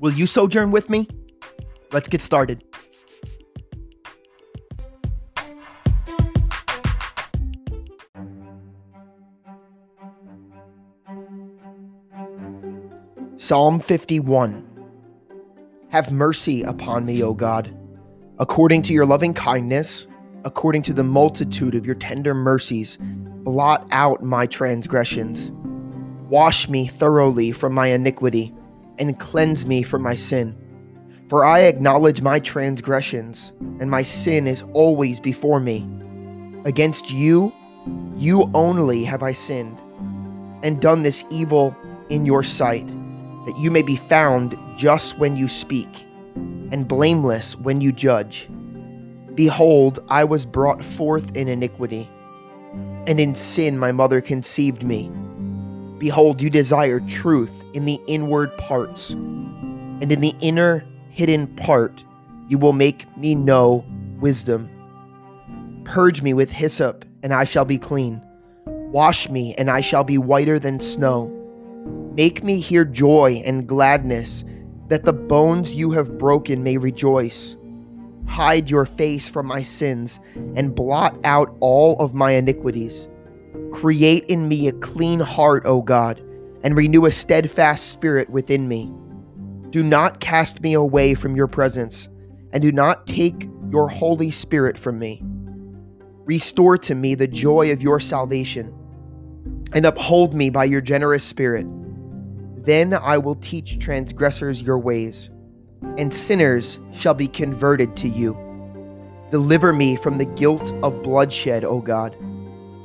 Will you sojourn with me? Let's get started. Psalm 51 Have mercy upon me, O God, according to your loving kindness, according to the multitude of your tender mercies, blot out my transgressions. Wash me thoroughly from my iniquity, and cleanse me from my sin. For I acknowledge my transgressions, and my sin is always before me. Against you, you only have I sinned, and done this evil in your sight that you may be found just when you speak, and blameless when you judge. Behold, I was brought forth in iniquity, and in sin my mother conceived me. Behold, you desire truth in the inward parts, and in the inner hidden part you will make me know wisdom. Purge me with hyssop, and I shall be clean. Wash me, and I shall be whiter than snow. Make me hear joy and gladness, that the bones you have broken may rejoice. Hide your face from my sins, and blot out all of my iniquities. Create in me a clean heart, O God, and renew a steadfast spirit within me. Do not cast me away from your presence, and do not take your Holy Spirit from me. Restore to me the joy of your salvation, and uphold me by your generous spirit. Then I will teach transgressors your ways, and sinners shall be converted to you. Deliver me from the guilt of bloodshed, O God,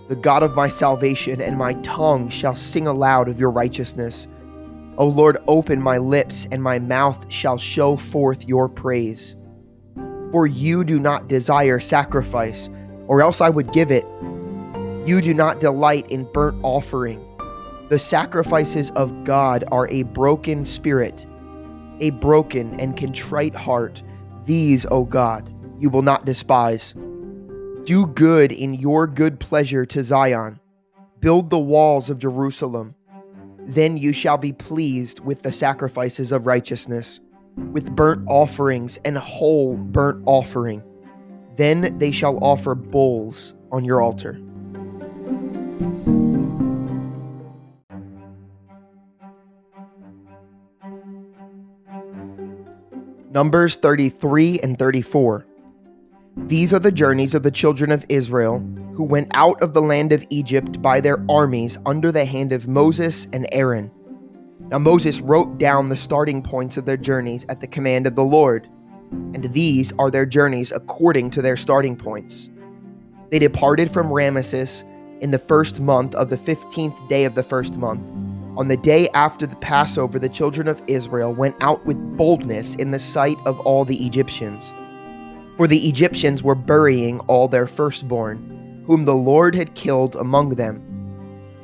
the God of my salvation, and my tongue shall sing aloud of your righteousness. O Lord, open my lips, and my mouth shall show forth your praise. For you do not desire sacrifice, or else I would give it. You do not delight in burnt offering. The sacrifices of God are a broken spirit, a broken and contrite heart. These, O God, you will not despise. Do good in your good pleasure to Zion. Build the walls of Jerusalem. Then you shall be pleased with the sacrifices of righteousness, with burnt offerings and whole burnt offering. Then they shall offer bulls on your altar. Numbers 33 and 34. These are the journeys of the children of Israel who went out of the land of Egypt by their armies under the hand of Moses and Aaron. Now Moses wrote down the starting points of their journeys at the command of the Lord, and these are their journeys according to their starting points. They departed from Ramesses in the first month of the fifteenth day of the first month on the day after the Passover, the children of Israel went out with boldness in the sight of all the Egyptians. For the Egyptians were burying all their firstborn, whom the Lord had killed among them.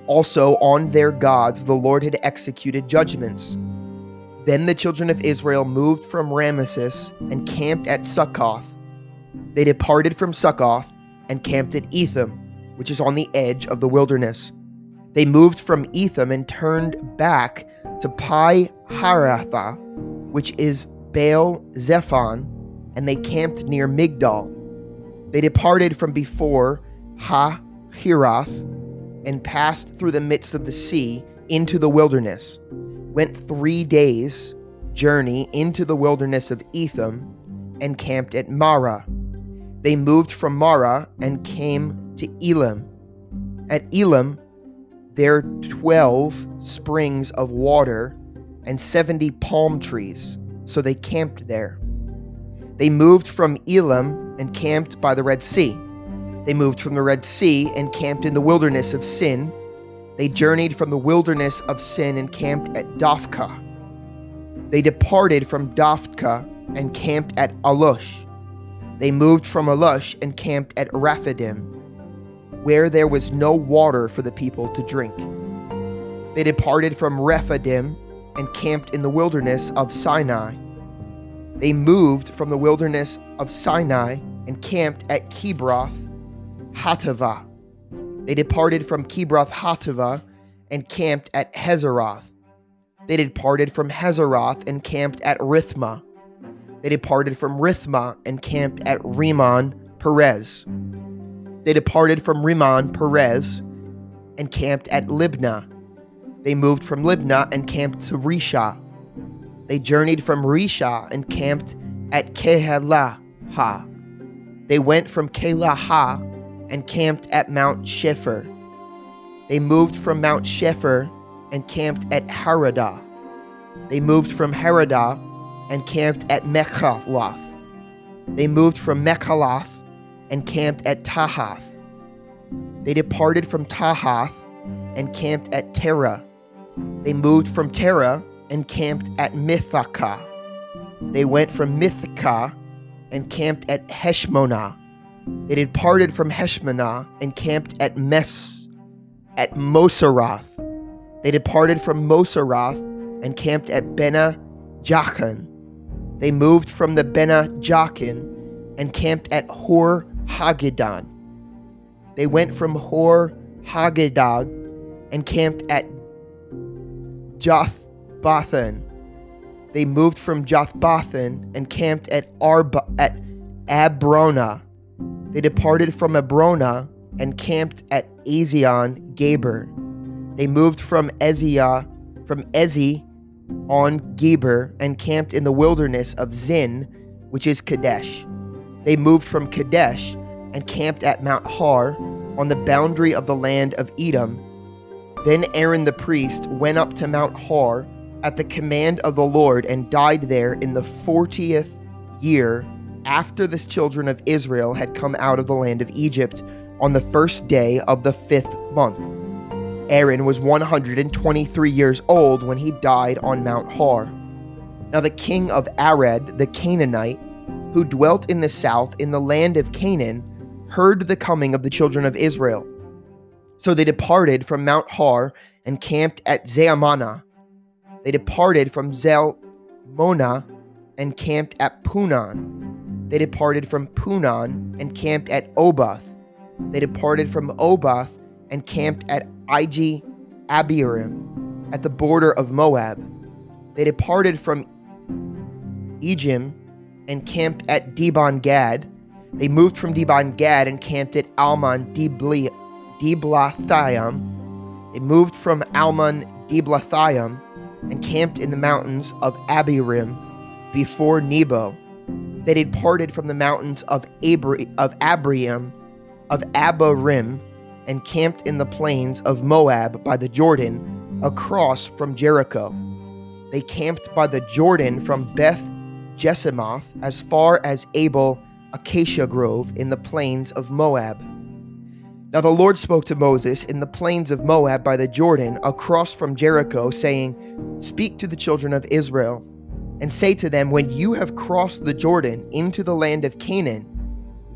Also, on their gods, the Lord had executed judgments. Then the children of Israel moved from Ramesses and camped at Succoth. They departed from Succoth and camped at Etham, which is on the edge of the wilderness. They moved from Etham and turned back to Pi Hahiroth, which is Baal Zephon, and they camped near Migdol. They departed from before Ha Hiroth and passed through the midst of the sea into the wilderness, went three days' journey into the wilderness of Etham, and camped at Marah. They moved from Marah and came to Elim. At Elim, there 12 springs of water and 70 palm trees. So they camped there. They moved from Elim and camped by the Red Sea. They moved from the Red Sea and camped in the wilderness of Sin. They journeyed from the wilderness of Sin and camped at Dophkah. They departed from Dophkah and camped at Alush. They moved from Alush and camped at Rephidim, where there was no water for the people to drink. They departed from Rephidim and camped in the wilderness of Sinai. They moved from the wilderness of Sinai and camped at Kibroth Hattaavah. They departed from Kibroth Hattaavah and camped at Hazeroth. They departed from Hazeroth and camped at Rithmah. They departed from Rithmah and camped at Rimmon Perez. They departed from Rimmon Perez and camped at Libnah. They moved from Libnah and camped to Risha. They journeyed from Risha and camped at Kehelathah. They went from Kehelathah and camped at Mount Shepher. They moved from Mount Shepher and camped at Haradah. They moved from Haradah and camped at Makheloth. They moved from Makheloth and camped at Tahath. They departed from Tahath and camped at Terah. They moved from Terah and camped at Mithkah. They went from Mithkah and camped at Hashmonah. They departed from Hashmonah and camped at Mes at Moseroth. They departed from Moseroth and camped at Bena Jachin. They moved from the Bena Jachin and camped at Hor Haggidgad. They went from Hor Haggidgad and camped at Jotbathah. They moved from Jotbathah and camped at Arba at Abronah. They departed from Abronah and camped at Ezion Geber. They moved from Ezia from Ezi on Geber and camped in the wilderness of Zin, which is Kadesh. They moved from Kadesh and camped at Mount Har on the boundary of the land of Edom. Then Aaron the priest went up to Mount Har at the command of the Lord and died there in the fortieth year after the children of Israel had come out of the land of Egypt on the first day of the fifth month. Aaron was 123 years old when he died on Mount Har. Now, the king of Arad, the Canaanite, who dwelt in the south in the land of Canaan, heard the coming of the children of Israel. So they departed from Mount Har and camped at Zalmonah. They departed from Zalmonah and camped at Punon. They departed from Punon and camped at Oboth. They departed from Oboth and camped at Ije Abarim at the border of Moab. They departed from Ijim and camped at Dibon Gad. They moved from Dibon Gad and camped at Almon Diblathaim. They moved from Almon Diblathaim and camped in the mountains of Abiram before Nebo. They departed from the mountains of, Abri- of Abriam, of Abarim, and camped in the plains of Moab by the Jordan, across from Jericho. They camped by the Jordan from Beth Jesimoth as far as Abel Acacia Grove in the plains of Moab. Now the Lord spoke to Moses in the plains of Moab by the Jordan, across from Jericho, saying, Speak to the children of Israel, and say to them, When you have crossed the Jordan into the land of Canaan,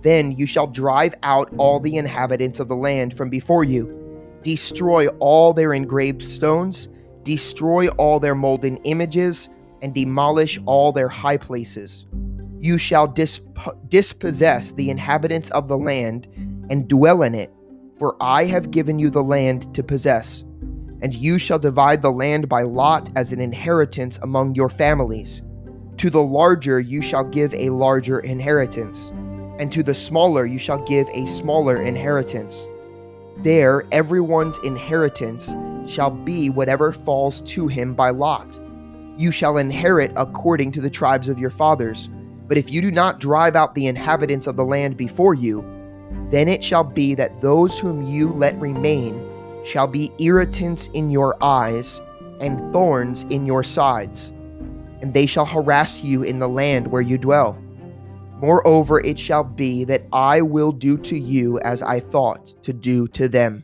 then you shall drive out all the inhabitants of the land from before you, destroy all their engraved stones, destroy all their molten images, and demolish all their high places. You shall disp- dispossess the inhabitants of the land and dwell in it for I have given you the land to possess, and you shall divide the land by lot as an inheritance among your families. To the larger you shall give a larger inheritance, and to the smaller you shall give a smaller inheritance. There everyone's inheritance shall be whatever falls to him by lot. You shall inherit according to the tribes of your fathers. But if you do not drive out the inhabitants of the land before you, then it shall be that those whom you let remain shall be irritants in your eyes and thorns in your sides, and they shall harass you in the land where you dwell. Moreover, it shall be that I will do to you as I thought to do to them.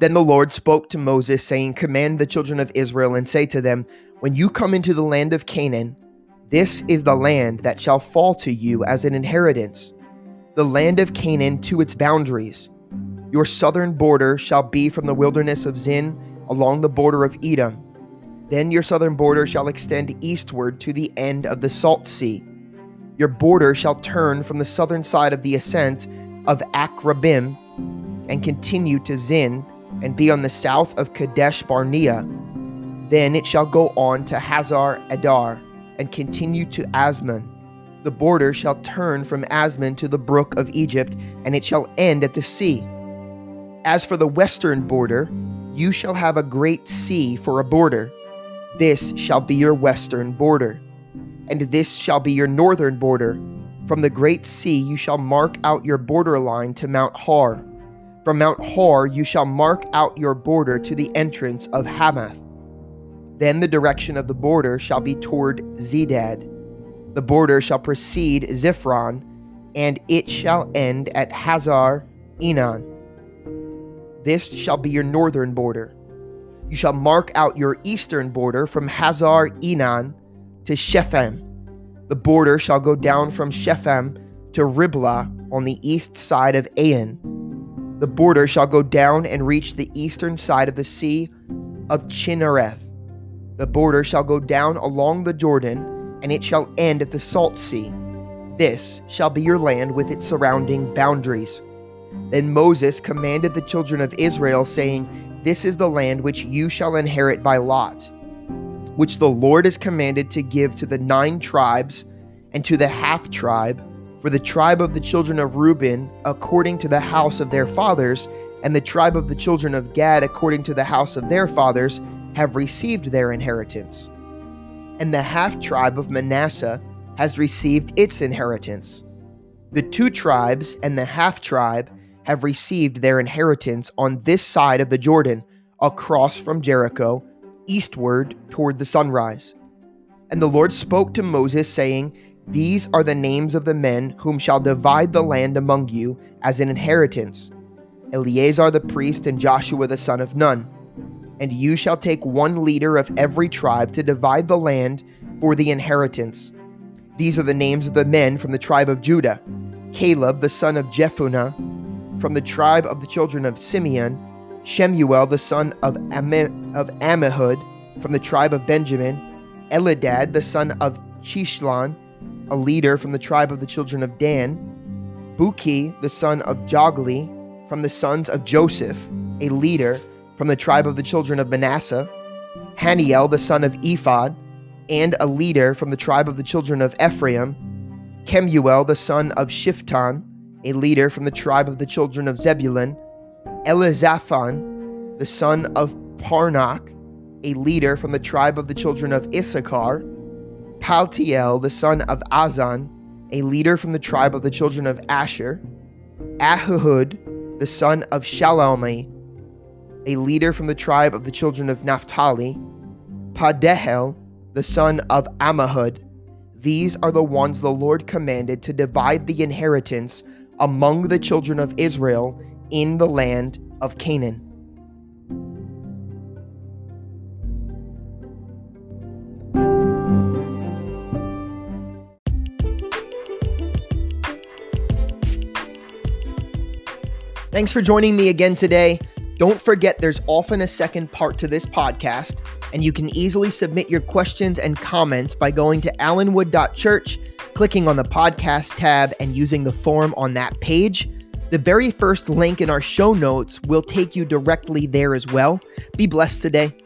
Then the Lord spoke to Moses, saying, Command the children of Israel and say to them, When you come into the land of Canaan, this is the land that shall fall to you as an inheritance, the land of Canaan to its boundaries. Your southern border shall be from the wilderness of Zin along the border of Edom. Then your southern border shall extend eastward to the end of the Salt Sea. Your border shall turn from the southern side of the ascent of Akrabim and continue to Zin and be on the south of Kadesh Barnea. Then it shall go on to Hazar Adar and continue to Azmon. The border shall turn from Azmon to the brook of Egypt, and it shall end at the sea. As for the western border, you shall have a great sea for a border. This shall be your western border. And this shall be your northern border. From the great sea you shall mark out your border line to Mount Hor. From Mount Hor you shall mark out your border to the entrance of Hamath. Then the direction of the border shall be toward Zedad. The border shall precede Ziphron, and it shall end at Hazar Enan. This shall be your northern border. You shall mark out your eastern border from Hazar Enan to Shepham. The border shall go down from Shepham to Riblah on the east side of Ain. The border shall go down and reach the eastern side of the sea of Chinnereth. The border shall go down along the Jordan, and it shall end at the Salt Sea. This shall be your land with its surrounding boundaries. Then Moses commanded the children of Israel, saying, This is the land which you shall inherit by lot, which the Lord has commanded to give to the nine tribes and to the half tribe, for the tribe of the children of Reuben, according to the house of their fathers, and the tribe of the children of Gad, according to the house of their fathers, have received their inheritance. And the half tribe of Manasseh has received its inheritance. The two tribes and the half tribe have received their inheritance on this side of the Jordan, across from Jericho, eastward toward the sunrise. And the Lord spoke to Moses, saying, These are the names of the men whom shall divide the land among you as an inheritance Eleazar the priest and Joshua the son of Nun and you shall take one leader of every tribe to divide the land for the inheritance. These are the names of the men from the tribe of Judah. Caleb the son of Jephunneh, from the tribe of the children of Simeon, Shemuel the son of, Am- of Ammihud, from the tribe of Benjamin, Elidad the son of Chislon, a leader from the tribe of the children of Dan, Buki the son of Jogli, from the sons of Joseph, a leader from the tribe of the children of Manasseh, Haniel the son of Ephod, and a leader from the tribe of the children of Ephraim, Kemuel the son of Shiphtan, a leader from the tribe of the children of Zebulun, Elizaphan the son of Parnach, a leader from the tribe of the children of Issachar, Paltiel the son of Azzan, a leader from the tribe of the children of Asher, Ahihud the son of Shalomai, a leader from the tribe of the children of Naphtali, Pedahel, the son of Ammihud. These are the ones the Lord commanded to divide the inheritance among the children of Israel in the land of Canaan. Thanks for joining me again today. Don't forget there's often a second part to this podcast, and you can easily submit your questions and comments by going to allenwood.church, clicking on the podcast tab, and using the form on that page. The very first link in our show notes will take you directly there as well. Be blessed today.